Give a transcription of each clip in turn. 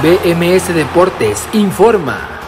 BMS Deportes informa.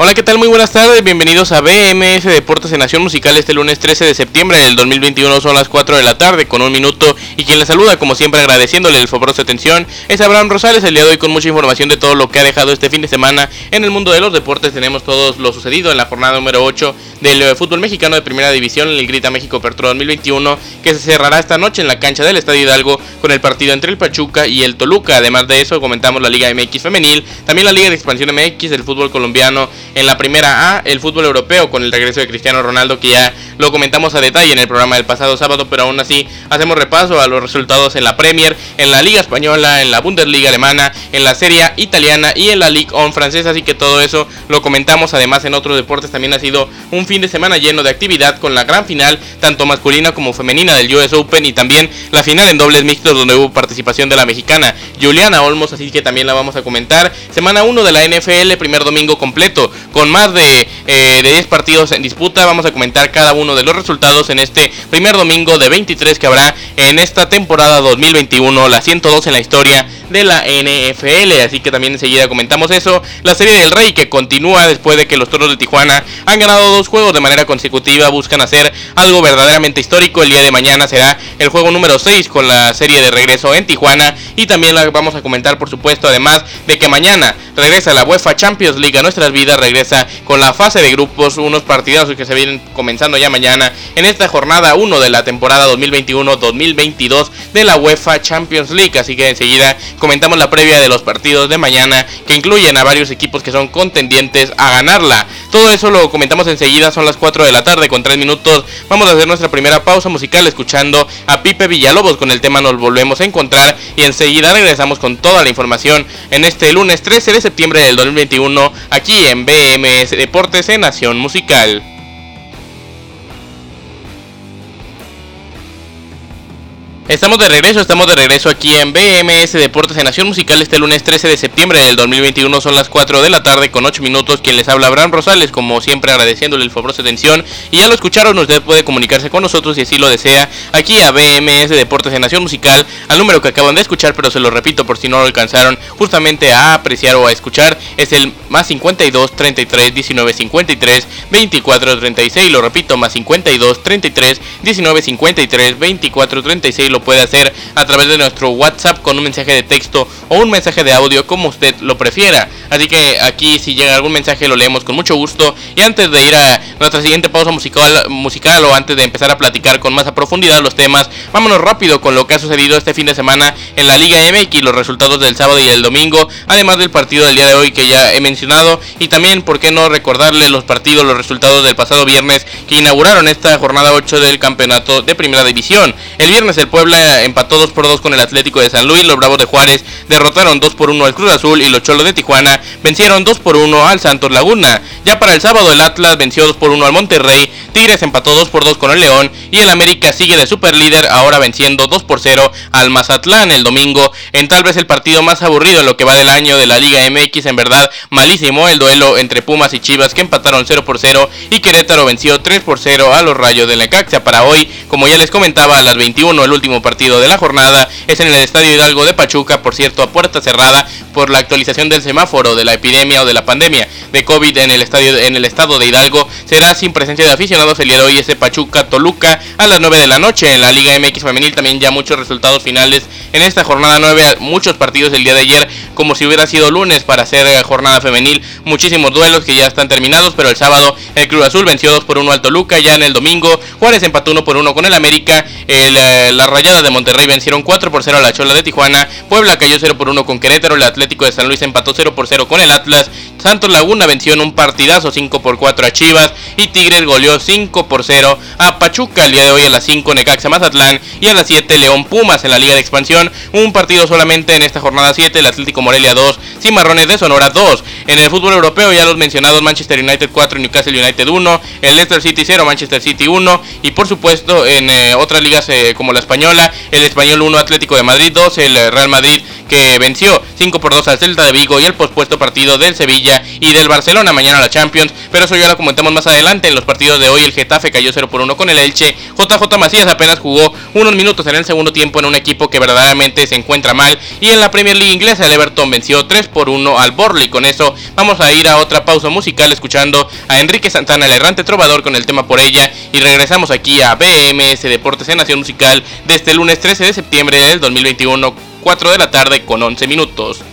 Hola, ¿qué tal? Muy buenas tardes, bienvenidos a BMS Deportes en Nación Musical este lunes 13 de septiembre del 2021, son las 4 de la tarde con un minuto y quien les saluda como siempre agradeciéndole el favor de atención es Abraham Rosales, el día de hoy con mucha información de todo lo que ha dejado este fin de semana en el mundo de los deportes, tenemos todo lo sucedido en la jornada número 8 del eh, fútbol mexicano de primera división, el Grita México Apertura 2021, que se cerrará esta noche en la cancha del Estadio Hidalgo con el partido entre el Pachuca y el Toluca, además de eso comentamos la Liga MX femenil, también la Liga de Expansión MX, el fútbol colombiano en la primera A, el fútbol europeo con el regreso de Cristiano Ronaldo que ya lo comentamos a detalle en el programa del pasado sábado, pero aún así hacemos repaso a los resultados en la Premier, en la Liga Española, en la Bundesliga Alemana, en la Serie Italiana y en la Ligue 1 francesa, así que todo eso lo comentamos. Además en otros deportes también ha sido un fin de semana lleno de actividad con la gran final, tanto masculina como femenina del US Open y también la final en dobles mixtos donde hubo participación de la mexicana Juliana Olmos, así que también la vamos a comentar. Semana 1 de la NFL, primer domingo completo, con más de, eh, de 10 partidos en disputa. Vamos a comentar cada uno de los resultados en este primer domingo de 23 que habrá en esta temporada 2021, la 102 en la historia de la NFL. Así que también enseguida comentamos eso. La serie del Rey que continúa después de que los Toros de Tijuana han ganado dos juegos de manera consecutiva. Buscan hacer algo verdaderamente histórico. El día de mañana será el juego número 6 con la serie de regreso en Tijuana. Y también la vamos a comentar, por supuesto, además de que mañana regresa la UEFA Champions League a nuestras vidas. Regresa con la fase de grupos. Unos partidazos que se vienen comenzando ya mañana en esta jornada 1 de la temporada 2021-2022 de la UEFA Champions League. Así que enseguida comentamos la previa de los partidos de mañana que incluyen a varios equipos que son contendientes a ganarla. Todo eso lo comentamos enseguida, son las 4 de la tarde con 3 minutos. Vamos a hacer nuestra primera pausa musical escuchando a Pipe Villalobos con el tema Nos volvemos a encontrar y enseguida regresamos con toda la información en este lunes 13 de septiembre del 2021 aquí en BMS Deportes en Nación Musical. Estamos de regreso, estamos de regreso aquí en BMS Deportes en Nación Musical este lunes 13 de septiembre del 2021, son las 4 de la tarde con 8 minutos, quien les habla Abraham Rosales, como siempre agradeciéndole el favor de atención. Y ya lo escucharon, usted puede comunicarse con nosotros si así lo desea, aquí a BMS Deportes en Nación Musical, al número que acaban de escuchar, pero se lo repito por si no lo alcanzaron justamente a apreciar o a escuchar, es el más 52 33 19 53 24 36, lo repito, más 52 33 19 53 24 36, puede hacer a través de nuestro WhatsApp con un mensaje de texto o un mensaje de audio como usted lo prefiera. Así que aquí si llega algún mensaje lo leemos con mucho gusto. Y antes de ir a nuestra siguiente pausa musical, musical o antes de empezar a platicar con más a profundidad los temas, vámonos rápido con lo que ha sucedido este fin de semana en la Liga MX, los resultados del sábado y el domingo, además del partido del día de hoy que ya he mencionado y también por qué no recordarle los partidos, los resultados del pasado viernes que inauguraron esta jornada 8 del campeonato de primera división. El viernes el Empató 2 por 2 con el Atlético de San Luis, los Bravos de Juárez derrotaron 2 por 1 al Cruz Azul y los Cholos de Tijuana vencieron 2 por 1 al Santos Laguna. Ya para el sábado el Atlas venció 2 por 1 al Monterrey, Tigres empató 2 por 2 con el León y el América sigue de superlíder ahora venciendo 2 por 0 al Mazatlán el domingo en tal vez el partido más aburrido en lo que va del año de la Liga MX, en verdad malísimo el duelo entre Pumas y Chivas que empataron 0 por 0 y Querétaro venció 3 por 0 a los Rayos de Necaxa. Para hoy, como ya les comentaba, a las 21 el último partido de la jornada es en el Estadio Hidalgo de Pachuca, por cierto, a puerta cerrada por la actualización del semáforo de la epidemia o de la pandemia de COVID en el estadio en el estado de Hidalgo. Será sin presencia de aficionados el día de hoy ese Pachuca Toluca a las 9 de la noche en la Liga MX femenil también ya muchos resultados finales en esta jornada 9, muchos partidos el día de ayer como si hubiera sido lunes para hacer eh, jornada femenil, muchísimos duelos que ya están terminados, pero el sábado el Cruz Azul venció 2 por 1 al Toluca, ya en el domingo Juárez empató 1 por 1 con el América, el, eh, las Rayadas de Monterrey vencieron 4 por 0 a la Chola de Tijuana, Puebla cayó 0 por 1 con Querétaro, el Atlético de San Luis empató 0 por 0 con el Atlas, Santos Laguna venció en un partidazo 5 por 4 a Chivas y Tigres goleó 5 por 0 a Pachuca el día de hoy a las 5 Necaxa Mazatlán y a las 7 León Pumas en la Liga de Expansión, un partido solamente en esta jornada 7, el Atlético Morelia 2, Cimarrones de Sonora 2. En el fútbol europeo ya los mencionados Manchester United 4, Newcastle United 1, el Leicester City 0, Manchester City 1 y por supuesto en eh, otras ligas eh, como la española, el Español 1, Atlético de Madrid 2, el Real Madrid que venció 5 por 2 al Celta de Vigo y el pospuesto partido del Sevilla y del Barcelona. Mañana la Champions, pero eso ya lo comentamos más adelante. En los partidos de hoy el Getafe cayó 0 por 1 con el Elche, JJ Macías apenas jugó unos minutos en el segundo tiempo en un equipo que verdaderamente se encuentra mal. Y en la Premier League inglesa el Everton venció 3 por 1 al Borley, con eso vamos a ir a otra pausa musical escuchando a Enrique Santana el errante trovador con el tema por ella. Y regresamos aquí a BMS Deportes en Nación Musical desde el este lunes 13 de septiembre del 2021 4 de la tarde con 11 minutos.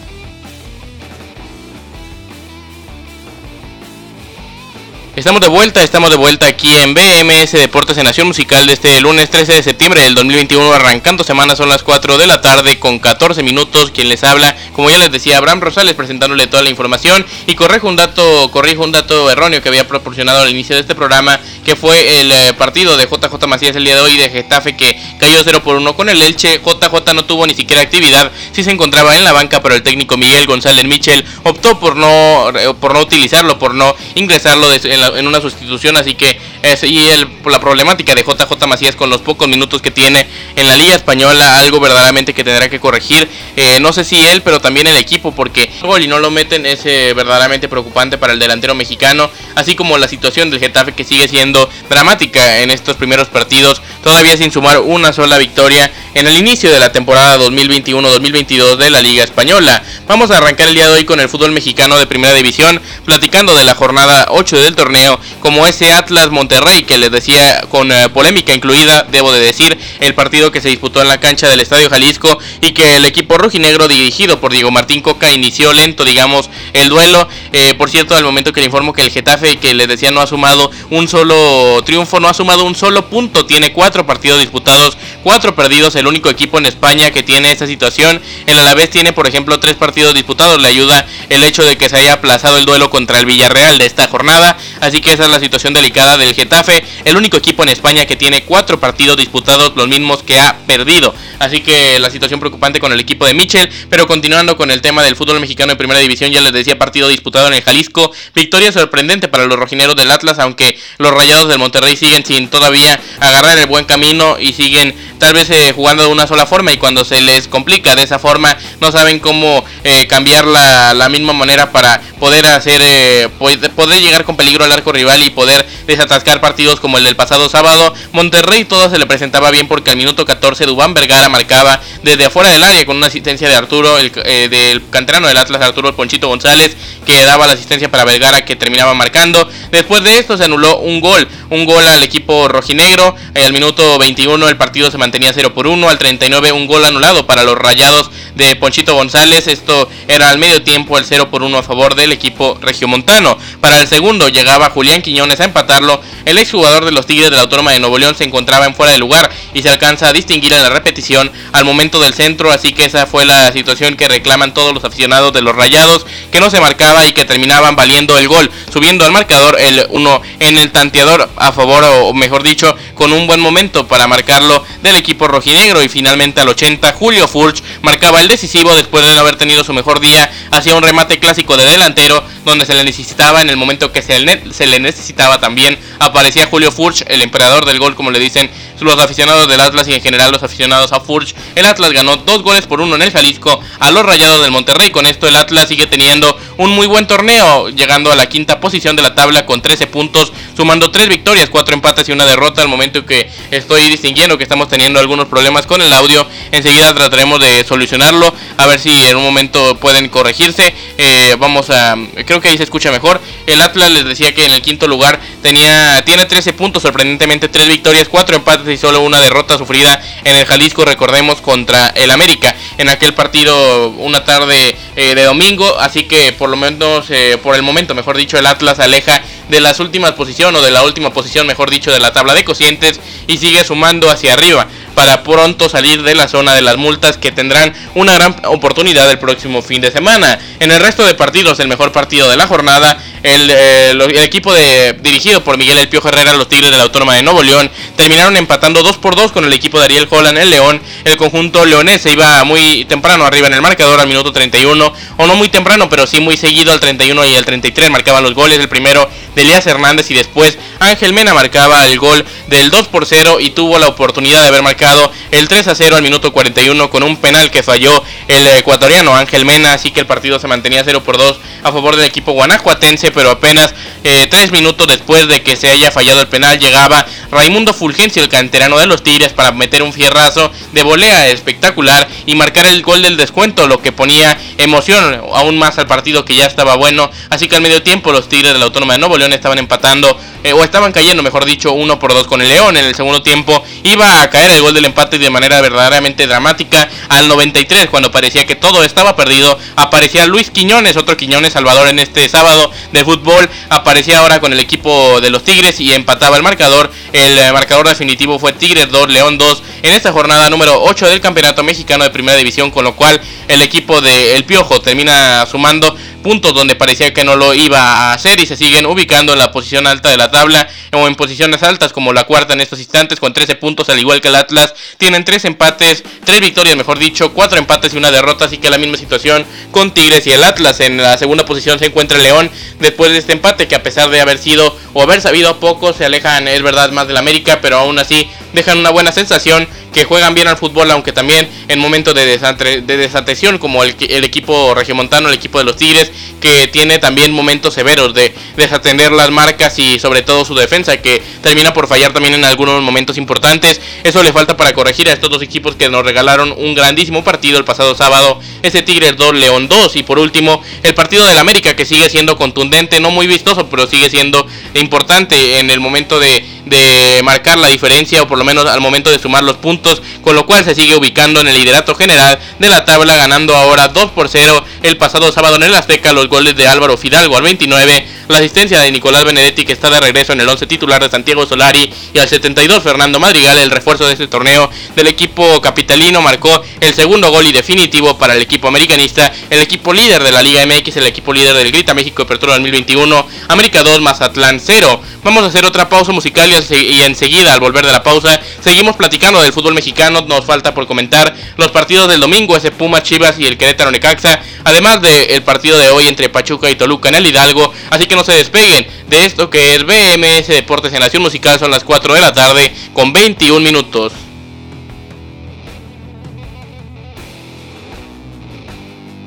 Estamos de vuelta, estamos de vuelta aquí en BMS Deportes en Nación Musical de este lunes 13 de septiembre del 2021, arrancando semana, son las 4 de la tarde con 14 minutos. Quien les habla, como ya les decía, Abraham Rosales presentándole toda la información y corrijo un dato, corrijo un dato erróneo que había proporcionado al inicio de este programa, que fue el eh, partido de JJ Macías el día de hoy de Getafe que cayó 0 por 1 con el Elche. JJ no tuvo ni siquiera actividad, sí se encontraba en la banca, pero el técnico Miguel González Michel optó por no, eh, por no utilizarlo, por no ingresarlo en la en una sustitución, así que es, y el, la problemática de JJ Macías con los pocos minutos que tiene en la Liga Española, algo verdaderamente que tendrá que corregir, eh, no sé si él, pero también el equipo, porque gol y no lo meten es eh, verdaderamente preocupante para el delantero mexicano, así como la situación del Getafe que sigue siendo dramática en estos primeros partidos, todavía sin sumar una sola victoria en el inicio de la temporada 2021-2022 de la Liga Española. Vamos a arrancar el día de hoy con el fútbol mexicano de primera división, platicando de la jornada 8 del torneo, como ese Atlas Monterrey que les decía con eh, polémica incluida, debo de decir, el partido que se disputó en la cancha del Estadio Jalisco y que el equipo rojinegro dirigido por Diego Martín Coca inició lento, digamos, el duelo. Eh, por cierto, al momento que le informo que el Getafe, que les decía, no ha sumado un solo triunfo, no ha sumado un solo punto, tiene cuatro partidos disputados, cuatro perdidos, el único equipo en España que tiene esta situación. El Alavés tiene, por ejemplo, tres partidos disputados. Le ayuda el hecho de que se haya aplazado el duelo contra el Villarreal de esta jornada. Así que esa es la situación delicada del Getafe. El único equipo en España que tiene cuatro partidos disputados, los mismos que ha perdido. Así que la situación preocupante con el equipo de Michel. Pero continuando con el tema del fútbol mexicano en primera división, ya les decía partido disputado en el Jalisco. Victoria sorprendente para los rojineros del Atlas, aunque los rayados del Monterrey siguen sin todavía agarrar el buen camino y siguen tal vez eh, jugando de una sola forma y cuando se les complica de esa forma no saben cómo eh, cambiar la, misma manera para poder hacer eh, poder llegar con peligro al arco rival y poder desatascar partidos como el del pasado sábado. Monterrey todo se le presentaba bien porque al minuto 14 Dubán Vergara marcaba desde afuera del área con una asistencia de Arturo el, del canterano del Atlas Arturo Ponchito González que daba la asistencia para Vergara que terminaba marcando. Después de esto se anuló un gol un gol al equipo rojinegro al minuto 21 el partido se mantenía 0 por 1. Al 39 un gol anulado para los rayados de Ponchito González. Esto era al medio tiempo el 0 por 1 a favor del equipo regiomontano. Para el segundo llegaba Julián Quiñones a empatarlo. El exjugador de los Tigres de la Autónoma de Nuevo León se encontraba en fuera de lugar y se alcanza a distinguir en la repetición al momento del centro. Así que esa fue la situación que reclaman todos los aficionados de los rayados que no se marcaba y que terminaban valiendo el gol, subiendo al marcador el 1 en el tanteador a favor o mejor dicho con un buen momento para marcarlo del equipo rojinegro. Y finalmente al 80 Julio Furch marcaba el decisivo después de no haber tenido su mejor día hacia un remate clásico de delantero donde se le necesitaba en el momento que se le, se le necesitaba también. Aparecía Julio Furch el emperador del gol como le dicen los aficionados del Atlas y en general los aficionados a Furch. El Atlas ganó dos goles por uno en el Jalisco a los Rayados del Monterrey. Con esto el Atlas sigue teniendo un muy buen torneo llegando a la quinta posición de la tabla con 13 puntos sumando tres victorias cuatro empates y una derrota al momento que estoy distinguiendo que estamos teniendo algunos problemas con el audio. Enseguida trataremos de solucionarlo, a ver si en un momento pueden corregirse. Eh, vamos a, creo que ahí se escucha mejor. El Atlas les decía que en el quinto lugar tenía, tiene 13 puntos, sorprendentemente 3 victorias, 4 empates y solo una derrota sufrida en el Jalisco, recordemos, contra el América. En aquel partido una tarde eh, de domingo, así que por lo menos, eh, por el momento, mejor dicho, el Atlas aleja de las últimas posiciones o de la última posición, mejor dicho, de la tabla de cocientes y sigue sumando hacia arriba para pronto salir de la zona de las multas que tendrán una gran oportunidad el próximo fin de semana. En el resto de partidos, el mejor partido de la jornada, el, eh, equipo de, dirigido por Miguel El Piojo Herrera, los Tigres de la Autónoma de Nuevo León, terminaron empatando 2 por 2 con el equipo de Ariel Holland, el León. El conjunto leonés se iba muy temprano arriba en el marcador al minuto 31, o no muy temprano, pero sí muy seguido al 31 y al 33 marcaban los goles. El primero de Elías Hernández y después Ángel Mena marcaba el gol del 2 por 0 y tuvo la oportunidad de haber marcado el 3 a 0 al minuto 41 con un penal que falló el ecuatoriano Ángel Mena, así que el partido se mantenía 0 por 2 a favor del equipo guanajuatense, pero apenas eh, 3 minutos después de que se haya fallado el penal llegaba Raimundo Fulgencio, el canterano de los Tigres, para meter un fierrazo de volea espectacular y marcar el gol del descuento, lo que ponía emoción aún más al partido que ya estaba bueno. Así que al medio tiempo los Tigres de la Autónoma de Nuevo León estaban empatando, eh, o estaban cayendo, mejor dicho, 1 por 2 con el León. En el segundo tiempo iba a caer el gol del empate de manera verdaderamente dramática. Al 93, cuando parecía que todo estaba perdido, aparecía Luis Quiñones, otro Quiñones Salvador en este sábado de fútbol. Aparecía ahora con el equipo de los Tigres y empataba el marcador. El eh, marcador definitivo fue Tigres 2, León 2 en esta jornada número 8 del Campeonato Mexicano de Primera División, con lo cual el equipo de El Piojo termina sumando puntos donde parecía que no lo iba a hacer y se siguen ubicando en la posición alta de la tabla o en posiciones altas como la cuarta en estos instantes con 13 puntos al igual que el Atlas. Tienen 3 empates, 3 victorias mejor dicho, 4 empates y una derrota así que la misma situación con Tigres y el Atlas. En la segunda posición se encuentra León después de este empate que a pesar de haber sido o haber sabido poco se alejan es verdad más del América pero aún así dejan una buena sensación que juegan bien al fútbol, aunque también en momentos de, de desatención, como el, el, equipo regiomontano, el equipo de los Tigres, que tiene también momentos severos de desatender las marcas y sobre todo su defensa, que termina por fallar también en algunos momentos importantes. Eso le falta para corregir a estos dos equipos que nos regalaron un grandísimo partido el pasado sábado, ese Tigres 2, León 2. Y por último, el partido del América, que sigue siendo contundente, no muy vistoso, pero sigue siendo importante en el momento de de marcar la diferencia o por lo menos al momento de sumar los puntos, con lo cual se sigue ubicando en el liderato general de la tabla, ganando ahora 2 por 0 el pasado sábado en el Azteca los goles de Álvaro Fidalgo al 29, la asistencia de Nicolás Benedetti que está de regreso en el 11 titular de Santiago Solari y al 72 Fernando Madrigal, el refuerzo de este torneo del equipo capitalino, marcó el segundo gol y definitivo para el equipo americanista, el equipo líder de la Liga MX, el equipo líder del Grita México Apertura 2021, América 2, Mazatlán 0. Vamos a hacer otra pausa musical y enseguida al volver de la pausa seguimos platicando del fútbol mexicano. Nos falta por comentar los partidos del domingo, ese Puma Chivas y el Querétaro Necaxa, además del partido de hoy entre Pachuca y Toluca en el Hidalgo. Así que no se despeguen de esto que es BMS Deportes en Nación Musical. Son las 4 de la tarde con 21 minutos.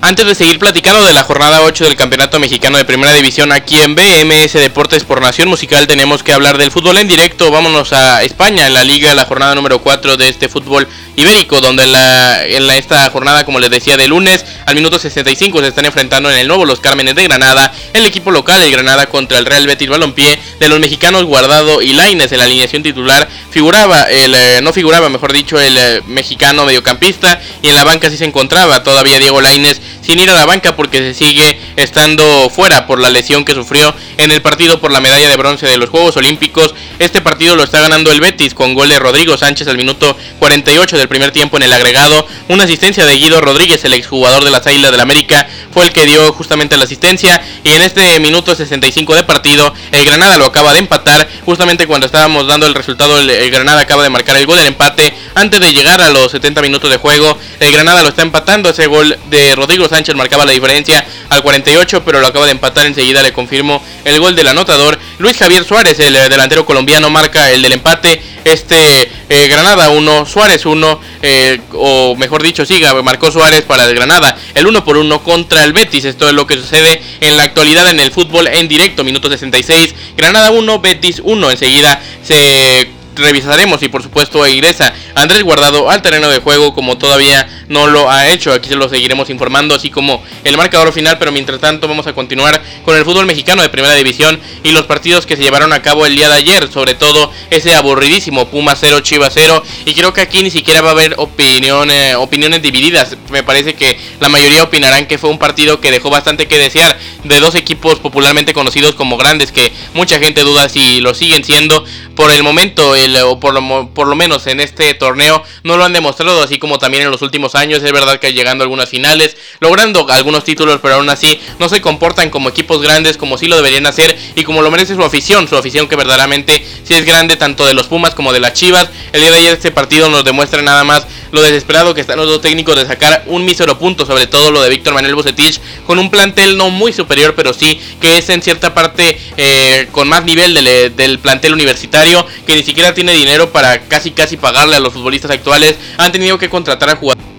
Antes de seguir platicando de la jornada 8 del Campeonato Mexicano de Primera División aquí en BMS Deportes por Nación Musical, tenemos que hablar del fútbol en directo. Vámonos a España, en la liga, la jornada número 4 de este fútbol ibérico, donde en, la, en esta jornada, como les decía, de lunes al minuto 65 se están enfrentando en el nuevo Los Cármenes de Granada, el equipo local, el Granada contra el Real Betis Balompié, de los mexicanos Guardado y Laines. En la alineación titular, figuraba, el, eh, no figuraba, mejor dicho, el eh, mexicano mediocampista, y en la banca sí se encontraba todavía Diego Laines sin ir a la banca porque se sigue estando fuera por la lesión que sufrió en el partido por la medalla de bronce de los Juegos Olímpicos. Este partido lo está ganando el Betis con gol de Rodrigo Sánchez al minuto 48 del primer tiempo en el agregado. Una asistencia de Guido Rodríguez, el exjugador de las Águilas del América, fue el que dio justamente la asistencia. Y en este minuto 65 de partido, el Granada lo acaba de empatar. Justamente cuando estábamos dando el resultado, el, Granada acaba de marcar el gol del empate. Antes de llegar a los 70 minutos de juego, el Granada lo está empatando. Ese gol de Rodrigo Sánchez Sánchez marcaba la diferencia al 48, pero lo acaba de empatar enseguida, le confirmo el gol del anotador. Luis Javier Suárez, el eh, delantero colombiano, marca el del empate. Este eh, Granada 1, Suárez 1, eh, o mejor dicho, siga, marcó Suárez para el Granada. El 1 por 1 contra el Betis. Esto es lo que sucede en la actualidad en el fútbol en directo, minuto 66. Granada 1, Betis 1. Enseguida se revisaremos y por supuesto ingresa Andrés Guardado al terreno de juego como todavía no lo ha hecho. Aquí se lo seguiremos informando así como el marcador final, pero mientras tanto vamos a continuar con el fútbol mexicano de primera división y los partidos que se llevaron a cabo el día de ayer, sobre todo ese aburridísimo Puma 0 Chivas 0 y creo que aquí ni siquiera va a haber opiniones, opiniones divididas. Me parece que la mayoría opinarán que fue un partido que dejó bastante que desear de dos equipos popularmente conocidos como grandes que mucha gente duda si lo siguen siendo. Por el momento, el o por lo, por lo menos en este torneo, no lo han demostrado, así como también en los últimos años. Es verdad que llegando a algunas finales, logrando algunos títulos, pero aún así no se comportan como equipos grandes como sí lo deberían hacer y como lo merece su afición, su afición que verdaderamente sí es grande tanto de los Pumas como de las Chivas. El día de ayer este partido nos demuestra nada más lo desesperado que están los dos técnicos de sacar un mísero punto, sobre todo lo de Víctor Manuel Bucetich, con un plantel no muy superior, pero sí que es en cierta parte eh, con más nivel del, del, plantel universitario, que ni siquiera tiene dinero para casi casi pagarle a los futbolistas actuales, han tenido que contratar a jugadores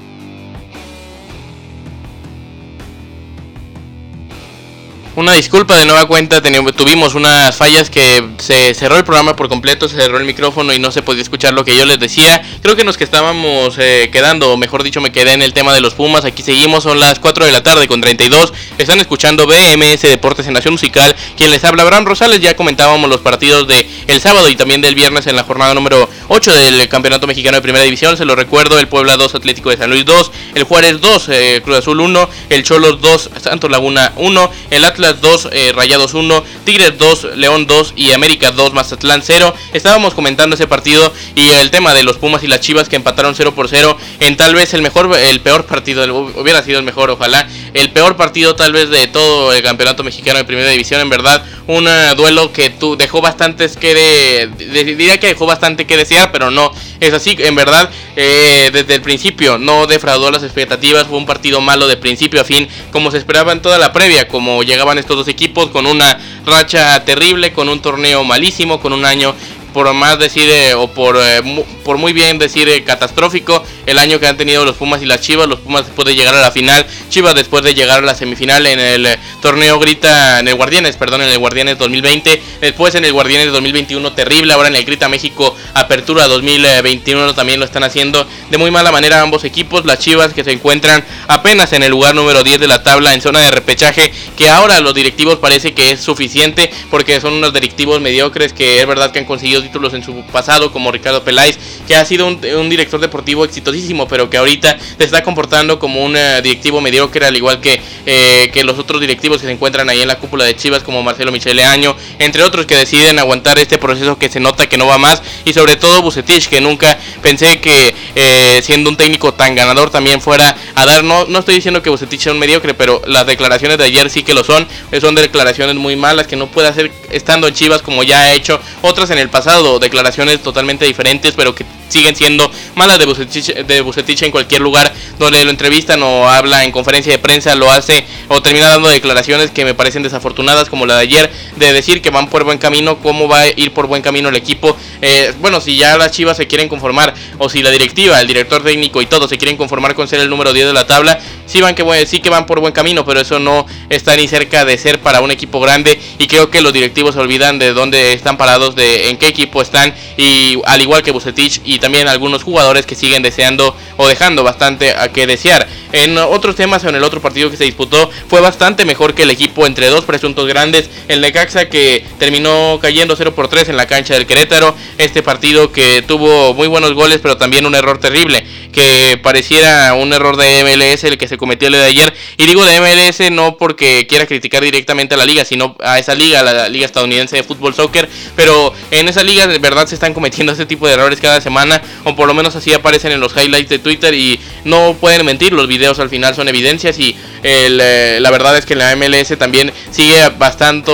Una disculpa de nueva cuenta, tuvimos unas fallas que se cerró el programa por completo, se cerró el micrófono y no se podía escuchar lo que yo les decía. Creo que nos que estábamos eh, quedando, o mejor dicho me quedé en el tema de los Pumas. Aquí seguimos, son las 4 de la tarde con 32. Están escuchando BMS Deportes en Nación Musical. Quien les habla, Abraham Rosales. Ya comentábamos los partidos de el sábado y también del viernes en la jornada número 8 del Campeonato Mexicano de Primera División. Se lo recuerdo, el Puebla 2, Atlético de San Luis 2, el Juárez 2, eh, Cruz Azul 1, el Cholos 2, Santos Laguna 1, el Atlas 2, eh, Rayados 1, Tigres 2, León 2 y América 2, Mazatlán 0. Estábamos comentando ese partido y el tema de los Pumas y las Chivas que empataron 0 por 0 en tal vez el mejor, el peor partido, hubiera sido el mejor, ojalá, el peor partido tal vez de todo el campeonato mexicano de primera división, en verdad, un eh, duelo que tú dejó bastantes que de, diría que dejó bastante que desear, pero no es así, en verdad, eh, desde el principio no defraudó las expectativas, fue un partido malo de principio a fin, como se esperaba en toda la previa, como llegaban estos dos equipos con una racha terrible, con un torneo malísimo, con un año por más decir eh, o por, eh, por muy bien decir eh, catastrófico el año que han tenido los Pumas y las Chivas. Los Pumas después de llegar a la final, Chivas después de llegar a la semifinal en el torneo Grita, en el Guardianes, perdón, en el Guardianes 2020. Después en el Guardianes 2021 terrible, ahora en el Grita México Apertura 2021 también lo están haciendo de muy mala manera ambos equipos. Las Chivas que se encuentran apenas en el lugar número 10 de la tabla en zona de repechaje, que ahora los directivos parece que es suficiente porque son unos directivos mediocres que es verdad que han conseguido títulos en su pasado, como Ricardo Peláez, que ha sido un, director deportivo exitosísimo, pero que ahorita se está comportando como un eh, directivo mediocre, al igual que, eh, que los otros directivos que se encuentran ahí en la cúpula de Chivas, como Marcelo Michele Año, entre otros que deciden aguantar este proceso que se nota que no va más, y sobre todo Bucetich, que nunca pensé que eh, siendo un técnico tan ganador también fuera. A dar, no, no estoy diciendo que Bucetich sea un mediocre, pero las declaraciones de ayer sí que lo son, son declaraciones muy malas que no puede hacer estando en Chivas como ya ha hecho otras en el pasado. Declaraciones totalmente diferentes, pero que siguen siendo malas de Bucetich, de en cualquier lugar donde lo entrevistan o habla en conferencia de prensa, lo hace o termina dando declaraciones que me parecen desafortunadas, como la de ayer, de decir que van por buen camino, cómo va a ir por buen camino el equipo. Eh, bueno, si ya las chivas se quieren conformar, o si la directiva, el director técnico y todos se quieren conformar con ser el número 10 de la tabla, sí, van que, sí que van por buen camino, pero eso no está ni cerca de ser para un equipo grande. Y creo que los directivos se olvidan de dónde están parados, de en qué equipo están, y al igual que Bucetich y también algunos jugadores que siguen deseando o dejando bastante a que desear. En otros temas, en el otro partido que se disputó, fue bastante mejor que el equipo entre dos presuntos grandes. El Necaxa que terminó cayendo 0 por 3 en la cancha del Querétaro. Este partido que tuvo muy buenos goles, pero también un error terrible. Que pareciera un error de MLS el que se cometió el de ayer. Y digo de MLS no porque quiera criticar directamente a la liga, sino a esa liga, la liga estadounidense de fútbol soccer. Pero en esa liga de verdad se están cometiendo este tipo de errores cada semana. O por lo menos así aparecen en los highlights de Twitter. Y no pueden mentir, los videos al final son evidencias. Y eh, la verdad es que la MLS también sigue bastante,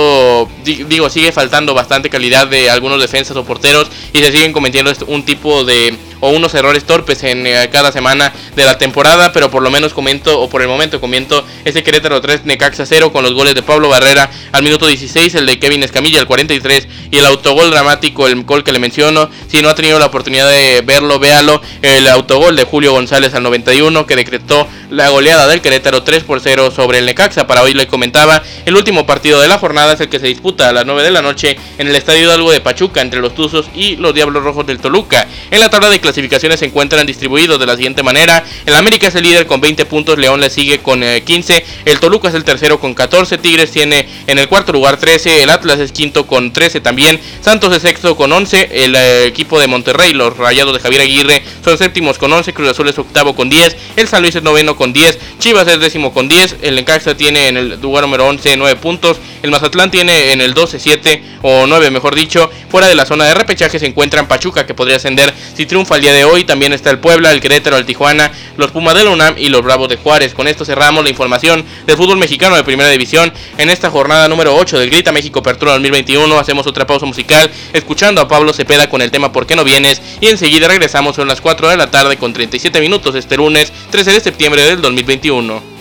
digo, sigue faltando bastante calidad de algunos defensas o porteros. Y se siguen cometiendo un tipo de o unos errores torpes en eh, cada semana de la temporada, pero por lo menos comento, o por el momento comento, ese Querétaro 3, Necaxa 0 con los goles de Pablo Barrera al minuto 16, el de Kevin Escamilla al 43 y el autogol dramático, el gol que le menciono, si no ha tenido la oportunidad de verlo, véalo, el autogol de Julio González al 91 que decretó la goleada del Querétaro 3 por 0 sobre el Necaxa, para hoy le comentaba, el último partido de la jornada es el que se disputa a las 9 de la noche en el Estadio Hidalgo de Pachuca entre los Tuzos y los Diablos Rojos del Toluca. En la tabla de clasificaciones se encuentran distribuidos de la siguiente manera. El América es el líder con 20 puntos, León le sigue con 15, eh, el Toluca es el tercero con 14, Tigres tiene en el cuarto lugar 13, el Atlas es quinto con 13 también, Santos es sexto con 11, el eh, equipo de Monterrey, los Rayados de Javier Aguirre son séptimos con 11, Cruz Azul es octavo con 10, el San Luis es noveno con 10, Chivas es décimo con con 10. El Necaxa tiene en el lugar número 11 9 puntos. El Mazatlán tiene en el 12 7 o 9, mejor dicho. Fuera de la zona de repechaje se encuentran Pachuca, que podría ascender si triunfa el día de hoy. También está el Puebla, el Querétaro, el Tijuana, los Pumas del UNAM y los Bravos de Juárez. Con esto cerramos la información del fútbol mexicano de primera división en esta jornada número 8 del Grita México Apertura 2021. Hacemos otra pausa musical escuchando a Pablo Cepeda con el tema ¿Por qué no vienes? Y enseguida regresamos, son las 4 de la tarde con 37 minutos este lunes 13 de septiembre del 2021.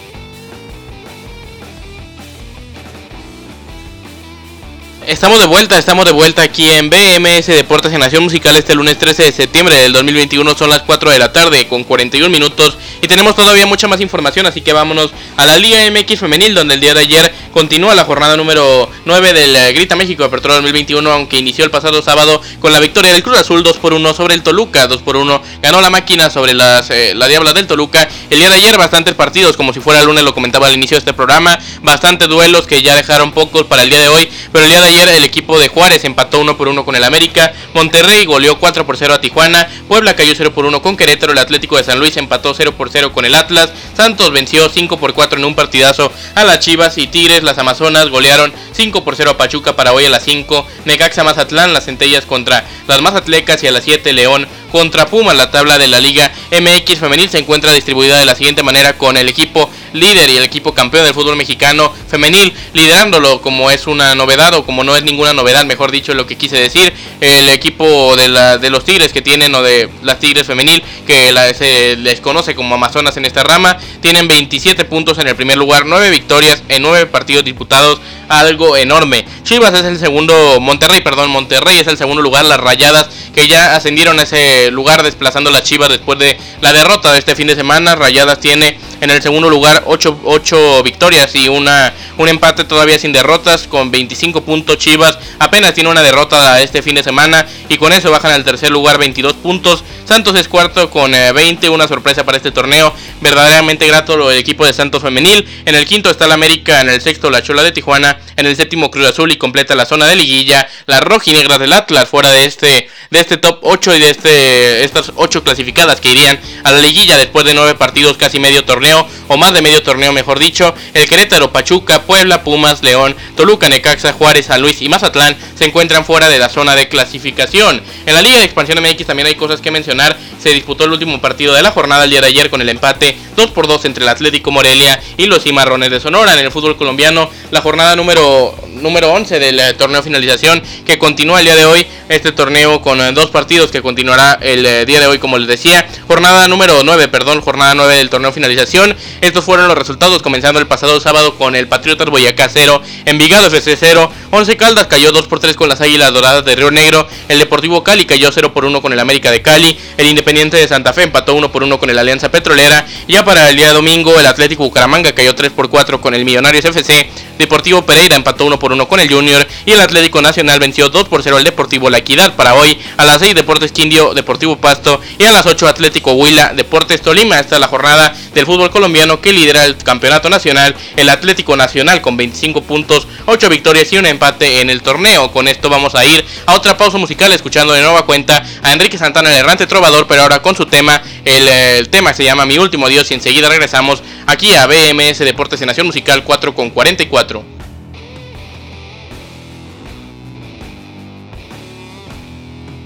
Estamos de vuelta, estamos de vuelta aquí en BMS Deportes en Nación Musical este lunes 13 de septiembre del 2021, son las 4 de la tarde con 41 minutos y tenemos todavía mucha más información, así que vámonos a la Liga MX Femenil donde el día de ayer continúa la jornada número 9 del eh, Grita México Apertura 2021, aunque inició el pasado sábado con la victoria del Cruz Azul 2 por 1 sobre el Toluca, 2 por 1 ganó la máquina sobre las, eh, la Diabla del Toluca. El día de ayer bastantes partidos, como si fuera el lunes lo comentaba al inicio de este programa, bastantes duelos que ya dejaron pocos para el día de hoy, pero el día de ayer el equipo de Juárez empató 1 por 1 con el América, Monterrey goleó 4 por 0 a Tijuana, Puebla cayó 0 por 1 con Querétaro, el Atlético de San Luis empató 0 por 0 con el Atlas, Santos venció 5 por 4 en un partidazo a las Chivas y Tigres, las Amazonas golearon 5 por 0 a Pachuca para hoy a las 5, Necaxa Mazatlán, las centellas contra las Mazatlecas y a las 7 León contra Pumas. La tabla de la Liga MX femenil se encuentra distribuida de la siguiente manera con el equipo líder y el equipo campeón del fútbol mexicano femenil liderándolo como es una novedad o como no es ninguna novedad, mejor dicho lo que quise decir, el equipo de, la, de los Tigres que tienen o de las Tigres femenil que se les conoce como Amazonas en esta rama, tienen 27 puntos en el primer lugar, 9 victorias en 9 partidos disputados, algo enorme. Chivas es el segundo, Monterrey, perdón, Monterrey es el segundo lugar, las Rayadas que ya ascendieron a ese lugar desplazando las Chivas después de la derrota de este fin de semana. Rayadas tiene en el segundo lugar 8, victorias y una, un empate todavía sin derrotas con 25 puntos. Chivas apenas tiene una derrota este fin de semana y con eso bajan al tercer lugar 22 puntos. Santos es cuarto con 20, eh, una sorpresa para este torneo. Verdaderamente grato el equipo de Santos femenil. En el quinto está la América, en el sexto la Chola de Tijuana, en el séptimo Cruz Azul y completa la zona de liguilla. Las rojinegras del Atlas fuera de este, de este top 8 y de este, estas 8 clasificadas que irían a la liguilla después de 9 partidos, casi medio torneo o más de medio torneo mejor dicho. El Querétaro, Pachuca, Puebla, Pumas, León, Toluca, Necaxa, Juárez, San Luis y Mazatlán se encuentran fuera de la zona de clasificación. En la Liga de Expansión MX también hay cosas que mencionar. Se disputó el último partido de la jornada el día de ayer con el empate 2 por 2 entre el Atlético Morelia y los Cimarrones de Sonora en el fútbol colombiano. La jornada número número 11 del eh, torneo finalización que continúa el día de hoy. Este torneo con eh, dos partidos que continuará el eh, día de hoy, como les decía. Jornada número 9, perdón, jornada 9 del torneo finalización. Estos fueron los resultados comenzando el pasado sábado con el Patriotas Boyacá 0, Envigado FC 0, 11 Caldas cayó 2 por 3 con las Águilas Doradas de Río Negro, el Deportivo Cali cayó 0 por 1 con el América de Cali, el Independiente de Santa Fe empató 1 por 1 con el Alianza Petrolera. Ya para el día domingo el Atlético Bucaramanga cayó 3 por 4 con el Millonarios FC, Deportivo Pereira empató 1 por 1 con el Junior y el Atlético Nacional venció 2 por 0 al Deportivo La Equidad. Para hoy a las 6 Deportes Quindio, Deportivo Pasto y a las 8 Atlético Huila, Deportes Tolima. Esta es la jornada del fútbol colombiano que lidera el campeonato nacional. El Atlético Nacional con 25 puntos, 8 victorias y un empate en el torneo. Con esto vamos a ir a otra pausa musical escuchando de nueva cuenta a Enrique Santana, el errante trovador, pero ahora con su tema. El, el tema se llama Mi último Dios y enseguida regresamos aquí a BMS Deportes en Nación Musical 4 con 44.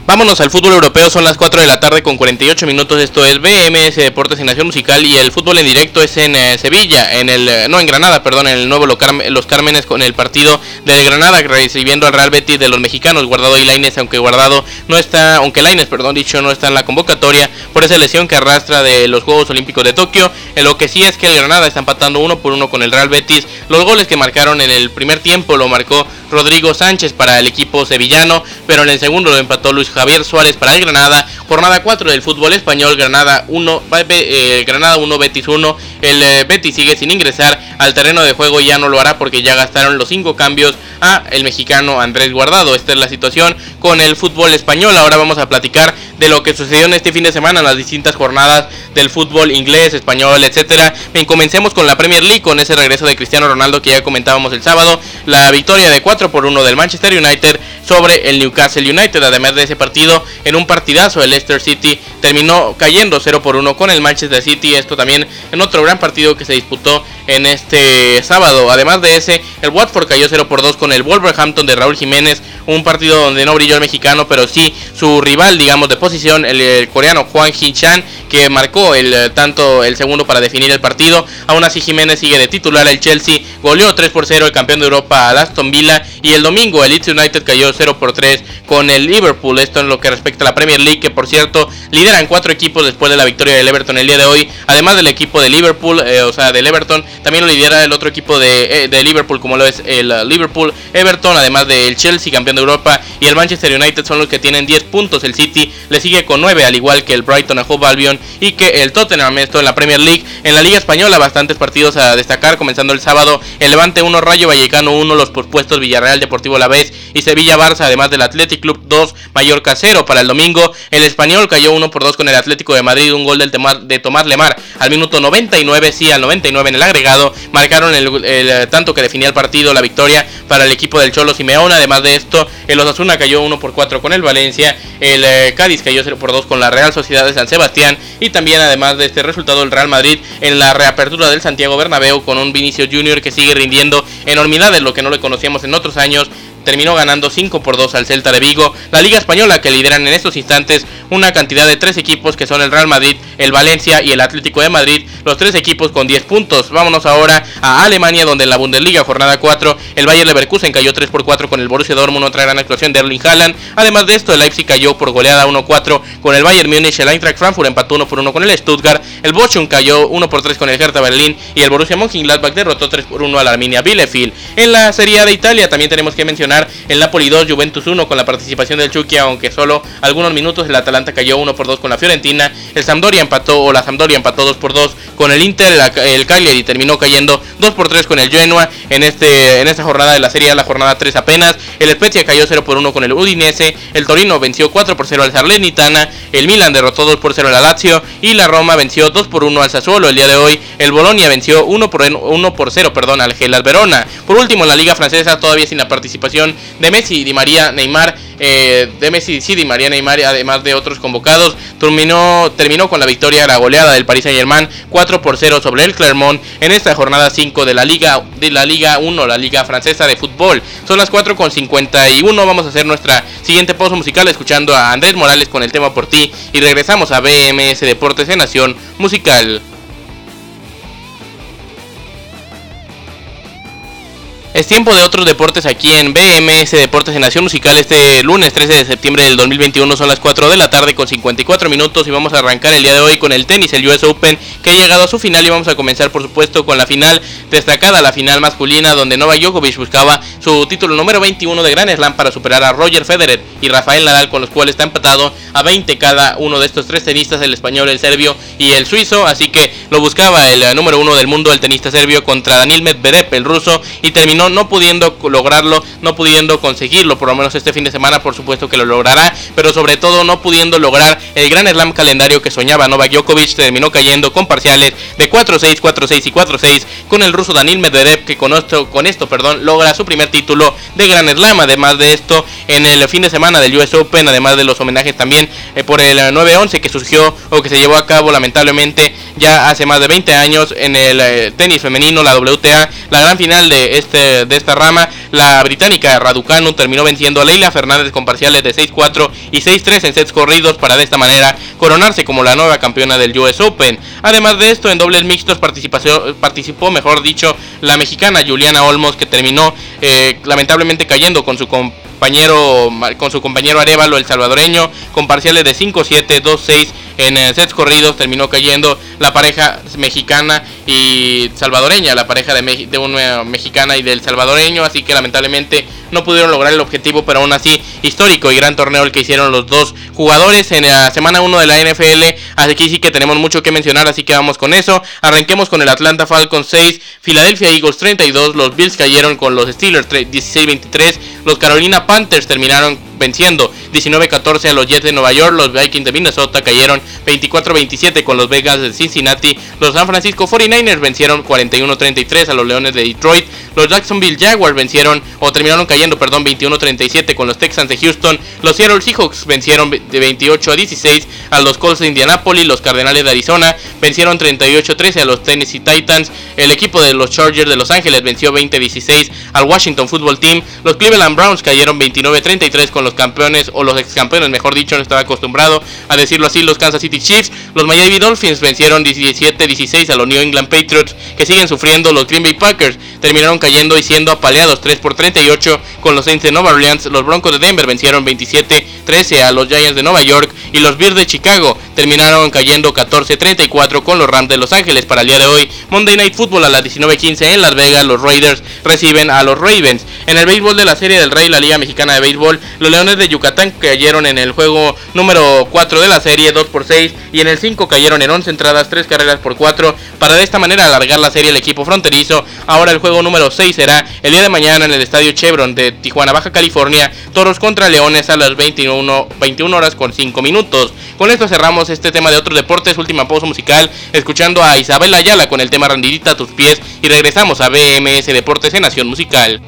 Vámonos al fútbol europeo, son las 4 de la tarde con 48 minutos. Esto es BMS Deportes en Nación Musical y el fútbol en directo es en eh, Sevilla, en el eh, no en Granada, perdón, en el nuevo Los Cármenes con el partido del Granada recibiendo al Real Betis de los mexicanos, Guardado y Laines, aunque Guardado no está, aunque Laines, perdón, dicho, no está en la convocatoria por esa lesión que arrastra de los Juegos Olímpicos de Tokio. En lo que sí es que el Granada está empatando uno por uno con el Real Betis. Los goles que marcaron en el primer tiempo lo marcó Rodrigo Sánchez para el equipo sevillano, pero en el segundo lo empató Luis Javier Suárez para el Granada. Jornada 4 del fútbol español, Granada 1, eh, Granada 1, Betis 1. El eh, Betis sigue sin ingresar al terreno de juego ya no lo hará porque ya gastaron los 5 cambios a el mexicano Andrés Guardado. Esta es la situación con el fútbol español. Ahora vamos a platicar de lo que sucedió en este fin de semana en las distintas jornadas del fútbol inglés, español, etcétera. Bien, comencemos con la Premier League, con ese regreso de Cristiano Ronaldo que ya comentábamos el sábado. La victoria de 4 por 1 del Manchester United sobre el Newcastle United. Además de ese partido, en un partidazo, el Leicester City terminó cayendo 0 por 1 con el Manchester City. Esto también en otro gran partido que se disputó en este sábado. Además de ese, el Watford cayó 0 por 2 con el Wolverhampton de Raúl Jiménez. Un partido donde no brilló el mexicano, pero sí su rival, digamos, de posición, el, coreano Juan Chan, que marcó el eh, tanto el segundo para definir el partido. Aún así, Jiménez sigue de titular. El Chelsea goleó 3 por 0 el campeón de Europa al Aston Villa. Y el domingo, el Leeds United cayó 0 por 3 con el Liverpool. Esto en lo que respecta a la Premier League, que por cierto lideran cuatro equipos después de la victoria del Everton el día de hoy. Además del equipo de Liverpool, eh, o sea, del Everton, también lo lidera el otro equipo de, eh, Liverpool, como lo es el uh, Liverpool, Everton, además del Chelsea, campeón de Europa, y el Manchester United son los que tienen 10 puntos. El City le sigue con 9, al igual que el Brighton a Hove Albion y que el Tottenham. Esto en la Premier League. En la Liga Española, bastantes partidos a destacar, comenzando el sábado. El Levante 1, Rayo Vallecano 1, los pospuestos Villarreal, Deportivo La Vez y Sevilla Además del Athletic Club 2, Mallorca 0 para el domingo. El Español cayó 1 por 2 con el Atlético de Madrid, un gol del de Tomás Lemar al minuto 99, sí, al 99 en el agregado. Marcaron el, el tanto que definía el partido, la victoria para el equipo del Cholo Simeone. Además de esto, el Osasuna cayó 1 por 4 con el Valencia. El eh, Cádiz cayó 0 por 2 con la Real Sociedad de San Sebastián. Y también, además de este resultado, el Real Madrid en la reapertura del Santiago Bernabéu con un Vinicius Junior que sigue rindiendo enormidades, lo que no le conocíamos en otros años terminó ganando 5 por 2 al Celta de Vigo. La Liga Española que lideran en estos instantes una cantidad de tres equipos que son el Real Madrid, el Valencia y el Atlético de Madrid, los tres equipos con 10 puntos. Vámonos ahora a Alemania donde en la Bundesliga jornada 4 el Bayern Leverkusen cayó 3 por 4 con el Borussia Dortmund, otra gran actuación de Erling Haaland. Además de esto el Leipzig cayó por goleada 1-4 con el Bayern Múnich, el Eintracht Frankfurt empató 1 por 1 con el Stuttgart, el Bochum cayó 1 por 3 con el Hertha Berlín y el Borussia Mönchengladbach derrotó 3 por 1 a la Arminia Bielefeld. En la Serie A de Italia también tenemos que mencionar el Napoli 2, Juventus 1 con la participación del Chucky, aunque solo algunos minutos el Atalanta cayó 1 por 2 con la Fiorentina, el Sampdoria empató o la Sampdoria empató 2 por 2 con el Inter, el, Cagliari terminó cayendo 2 por 3 con el Genoa en este en esta jornada de la Serie la jornada 3 apenas, el Spezia cayó 0 por 1 con el Udinese, el Torino venció 4 por 0 al Salernitana, el Milan derrotó 2 por 0 al Lazio y la Roma venció 2 por 1 al Sassuolo el día de hoy, el Bolonia venció 1 por 1 por 0, perdón, al Gelas Verona. Por último, la Liga francesa todavía sin la participación de Messi, Di María, Neymar eh, de Messi, sí, Di María Neymar, además de otros convocados, terminó, terminó con la victoria, la goleada del Paris Saint Germain 4 por 0 sobre el Clermont en esta jornada 5 de la Liga de la Liga 1, la Liga Francesa de Fútbol. Son las 4 con 51, vamos a hacer nuestra siguiente pausa musical escuchando a Andrés Morales con el tema por ti y regresamos a BMS Deportes en Nación Musical. Es tiempo de otros deportes aquí en BMS Deportes en Nación Musical este lunes 13 de septiembre del 2021 son las 4 de la tarde con 54 minutos y vamos a arrancar el día de hoy con el tenis, el US Open que ha llegado a su final y vamos a comenzar por supuesto con la final destacada, la final masculina donde Novak Djokovic buscaba su título número 21 de Grand Slam para superar a Roger Federer y Rafael Nadal con los cuales está empatado a 20 cada uno de estos tres tenistas, el español, el serbio y el suizo, así que lo buscaba el número uno del mundo, el tenista serbio contra Daniel Medvedev, el ruso y terminó no, pudiendo lograrlo, no pudiendo conseguirlo, por lo menos este fin de semana por supuesto que lo logrará, pero sobre todo no pudiendo lograr el gran slam calendario que soñaba Novak Djokovic, terminó cayendo con parciales de 4-6, 4-6 y 4-6 con el ruso Daniel Medvedev que con esto, con esto perdón, logra su primer título de gran slam, además de esto en el fin de semana del US Open, además de los homenajes también eh, por el 9-11 que surgió o que se llevó a cabo lamentablemente ya hace más de 20 años en el eh, tenis femenino, la WTA, la gran final de este de, esta rama, la británica Raducanu terminó venciendo a Leila Fernández con parciales de 6-4 y 6-3 en sets corridos para de esta manera coronarse como la nueva campeona del US Open. Además de esto, en dobles mixtos participó, mejor dicho, la mexicana Juliana Olmos que terminó eh, lamentablemente cayendo con su compañero con su compañero Arevalo el salvadoreño con parciales de 5-7, 2-6 en eh, sets corridos terminó cayendo la pareja mexicana y salvadoreña, la pareja de, de una mexicana y del salvadoreño, así que lamentablemente no pudieron lograr el objetivo, pero aún así histórico y gran torneo el que hicieron los dos jugadores en la semana 1 de la NFL, aquí sí que tenemos mucho que mencionar, así que vamos con eso, arranquemos con el Atlanta Falcons 6, Philadelphia Eagles 32, los Bills cayeron con los Steelers 16-23, los Carolina Panthers terminaron venciendo. 19-14 a los Jets de Nueva York, los Vikings de Minnesota cayeron 24-27 con los Vegas de Cincinnati, los San Francisco 49ers vencieron 41-33 a los Leones de Detroit, los Jacksonville Jaguars vencieron o terminaron cayendo, perdón, 21-37 con los Texans de Houston, los Seattle Seahawks vencieron de 28 a 16 a los Colts de Indianapolis, los Cardenales de Arizona vencieron 38-13 a los Tennessee Titans, el equipo de los Chargers de Los Ángeles venció 20-16 al Washington Football Team, los Cleveland Browns cayeron 29-33 con los campeones o los ex campeones, mejor dicho, no estaba acostumbrado a decirlo así, los Kansas City Chiefs, los Miami Dolphins vencieron 17-16 a los New England Patriots que siguen sufriendo, los Green Bay Packers terminaron cayendo y siendo apaleados 3 por 38 con los Saints de Nueva Orleans, los Broncos de Denver vencieron 27-13 a los Giants de Nueva York y los Bears de Chicago terminaron cayendo 14-34 con los Rams de Los Ángeles para el día de hoy. Monday Night Football a las 19:15 en Las Vegas, los Raiders reciben a los Ravens. En el béisbol de la Serie del Rey, la Liga Mexicana de Béisbol, los Leones de Yucatán cayeron en el juego número 4 de la serie 2 por 6 y en el 5 cayeron en 11 entradas, 3 carreras por 4 para de esta manera alargar la serie el equipo fronterizo. Ahora el juego número 6 será el día de mañana en el Estadio Chevron de Tijuana, Baja California, Toros contra Leones a las 21, 21 horas con 5 minutos. Con esto cerramos este tema de otros deportes, última pausa musical, escuchando a Isabel Ayala con el tema Randidita a tus pies y regresamos a BMS Deportes en Nación Musical.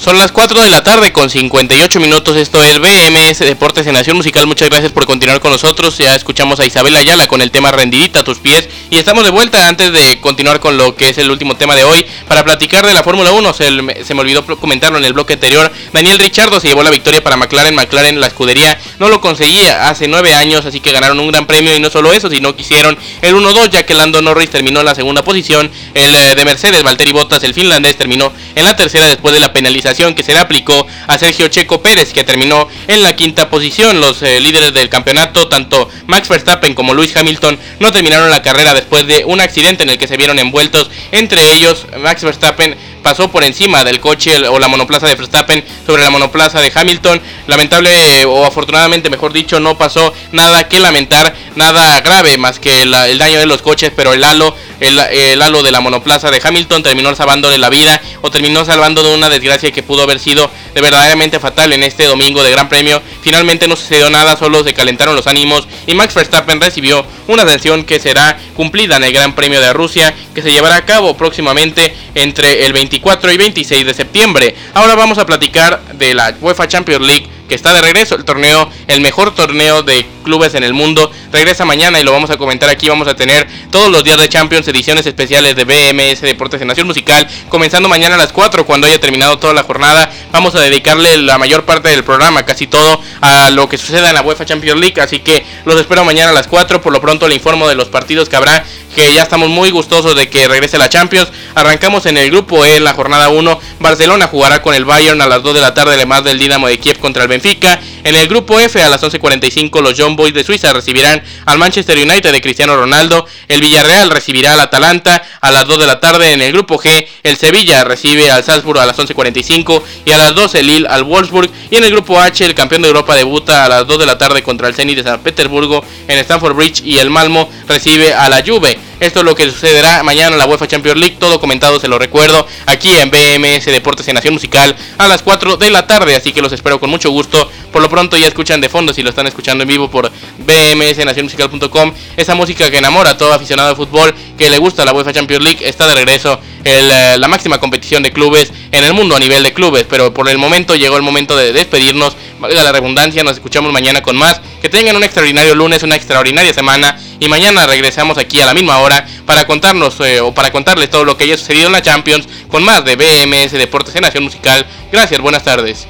Son las 4 de la tarde con 58 minutos. Esto es BMS Deportes en Nación Musical. Muchas gracias por continuar con nosotros. Ya escuchamos a Isabel Ayala con el tema Rendidita a tus pies. Y estamos de vuelta antes de continuar con lo que es el último tema de hoy. Para platicar de la Fórmula 1, se, me olvidó comentarlo en el bloque anterior. Daniel Richardo se llevó la victoria para McLaren. McLaren, la escudería, no lo conseguía hace 9 años. Así que ganaron un gran premio. Y no solo eso, sino que hicieron el 1-2, ya que Lando Norris terminó en la segunda posición. El eh, de Mercedes, Valtteri Bottas, el finlandés, terminó en la tercera después de la penalización que se le aplicó a Sergio Checo Pérez, que terminó en la quinta posición. Los eh, líderes del campeonato, tanto Max Verstappen como Lewis Hamilton, no terminaron la carrera después de un accidente en el que se vieron envueltos. Entre ellos, Max Verstappen pasó por encima del coche o la monoplaza de Verstappen sobre la monoplaza de Hamilton. Lamentable o afortunadamente, mejor dicho, no pasó nada que lamentar, nada grave más que el, el daño de los coches, pero el halo, el, el, halo de la monoplaza de Hamilton terminó salvándole la vida o terminó salvando de una desgracia que pudo haber sido de verdaderamente fatal en este domingo de Gran Premio. Finalmente no sucedió nada, solo se calentaron los ánimos y Max Verstappen recibió una sanción que será cumplida en el Gran Premio de Rusia que se llevará a cabo próximamente entre el 24 y 26 de septiembre. Ahora vamos a platicar de la UEFA Champions League que está de regreso. El torneo, el mejor torneo de clubes en el mundo, regresa mañana y lo vamos a comentar aquí. Vamos a tener todos los días de Champions, ediciones especiales de BMS Deportes en Nación Musical, comenzando mañana a las 4 cuando haya terminado toda la jornada. Vamos a dedicarle la mayor parte del programa, casi todo, a lo que suceda en la UEFA Champions League. Así que los espero mañana a las 4. Por lo pronto le informo de los partidos que habrá que ya estamos muy gustosos de que regrese la Champions. Arrancamos en el grupo E en la jornada 1. Barcelona jugará con el Bayern a las 2 de la tarde, además del Dinamo de Kiev contra el Benfica. En el grupo F a las 11.45 los John Boys de Suiza recibirán al Manchester United de Cristiano Ronaldo. El Villarreal recibirá al Atalanta a las 2 de la tarde. En el grupo G el Sevilla recibe al Salzburg a las 11.45 y a las 12 el Lille al Wolfsburg. Y en el grupo H el campeón de Europa debuta a las 2 de la tarde contra el Zenit de San Petersburgo en Stamford Bridge y el Malmo recibe a la Juve. Esto es lo que sucederá mañana en la UEFA Champions League. Todo comentado, se lo recuerdo, aquí en BMS Deportes en Nación Musical a las 4 de la tarde. Así que los espero con mucho gusto. Por lo pronto ya escuchan de fondo, si lo están escuchando en vivo por bmsnacionmusical.com, esa música que enamora a todo aficionado de fútbol que le gusta la UEFA Champions League. Está de regreso el, eh, la máxima competición de clubes en el mundo a nivel de clubes. Pero por el momento llegó el momento de despedirnos. Valga la redundancia, nos escuchamos mañana con más. Que tengan un extraordinario lunes, una extraordinaria semana. Y mañana regresamos aquí a la misma hora para contarnos eh, o para contarles todo lo que haya sucedido en la Champions con más de BMS Deportes en Nación Musical. Gracias, buenas tardes.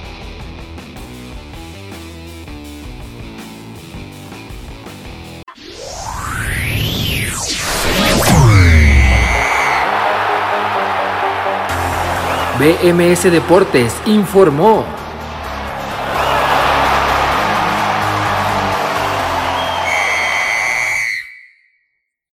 BMS Deportes informó.